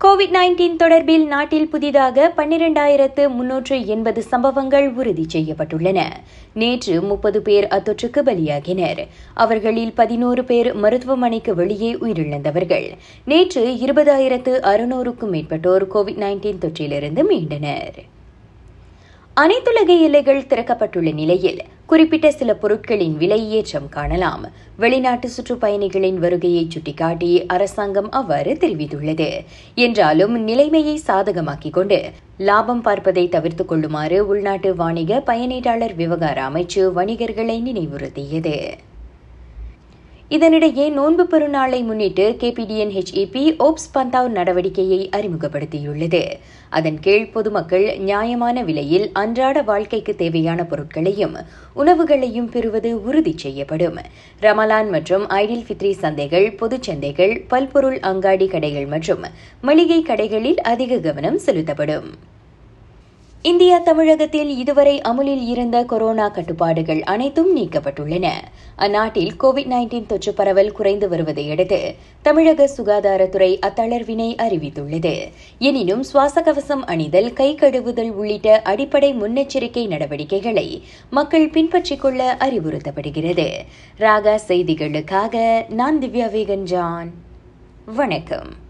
Covid nineteen தொடர்பில் நாட்டில் புதிதாக பன்னிரண்டாயிரத்து முன்னூற்று எண்பது சம்பவங்கள் உறுதி செய்யப்பட்டுள்ளன. நேற்று முப்பது பேர் அத்தொற்றுக்கு பலியாகினர். அவர்களில் பதினோரு பேர் மருத்துவமனைக்கு வெளியே உயிரிழந்தவர்கள். நேற்று இருபதாயிரத்து அறுநூறுக்கும் மேற்பட்டோர் கோவிட் நைன்டீன் தொற்றிலிருந்து மீண்டனர். அனைத்துலக எல்லைகள் திறக்கப்பட்டுள்ள நிலையில் குறிப்பிட்ட சில பொருட்களின் விலை ஏற்றம் காணலாம். வெளிநாட்டு சுற்றுப்பயணிகளின் வருகையை சுட்டிக்காட்டி அரசாங்கம் அவ்வாறு தெரிவித்துள்ளது. என்றாலும் நிலைமையை சாதகமாக்கிக் கொண்டு லாபம் பார்ப்பதை தவிர்த்துக் கொள்ளுமாறு உள்நாட்டு வாணிக பயனீட்டாளர் விவகார அமைச்சு வணிகர்களை நினைவுறுத்தியது. இதனிடையே நோன்பு பெருநாளை முன்னிட்டு கேபிடிஎன் ஹெச்இபி ஓப்ஸ் பந்தாவ் நடவடிக்கையை அறிமுகப்படுத்தியுள்ளது. அதன் கீழ் பொதுமக்கள் நியாயமான விலையில் அன்றாட வாழ்க்கைக்கு தேவையான பொருட்களையும் உணவுகளையும் பெறுவது உறுதி செய்யப்படும். ரமலான் மற்றும் ஐடில் ஃபித்ரி சந்தைகள் பொதுச் சந்தைகள் பல்பொருள் அங்காடி கடைகள் மற்றும் மளிகை கடைகளில் அதிக கவனம் செலுத்தப்படும். இந்தியா தமிழகத்தில் இதுவரை அமுலில் இருந்த கொரோனா கட்டுப்பாடுகள் அனைத்தும் நீக்கப்பட்டுள்ளன. அந்நாட்டில் கோவிட் நைன்டீன் தொற்று பரவல் குறைந்து வருவதையடுத்து தமிழக சுகாதாரத்துறை அத்தளர்வினை அறிவித்துள்ளது. எனினும் சுவாச கவசம் அணிதல் கை கழுவுதல் உள்ளிட்ட அடிப்படை முன்னெச்சரிக்கை நடவடிக்கைகளை மக்கள் பின்பற்றிக் கொள்ள அறிவுறுத்தப்படுகிறது. ராகா செய்திகளுக்காக நான் திவ்யா வேகன் ஜான் வணக்கம்.